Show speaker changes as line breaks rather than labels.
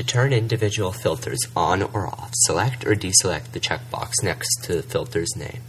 To turn individual filters on or off, select or deselect the checkbox next to the filter's name.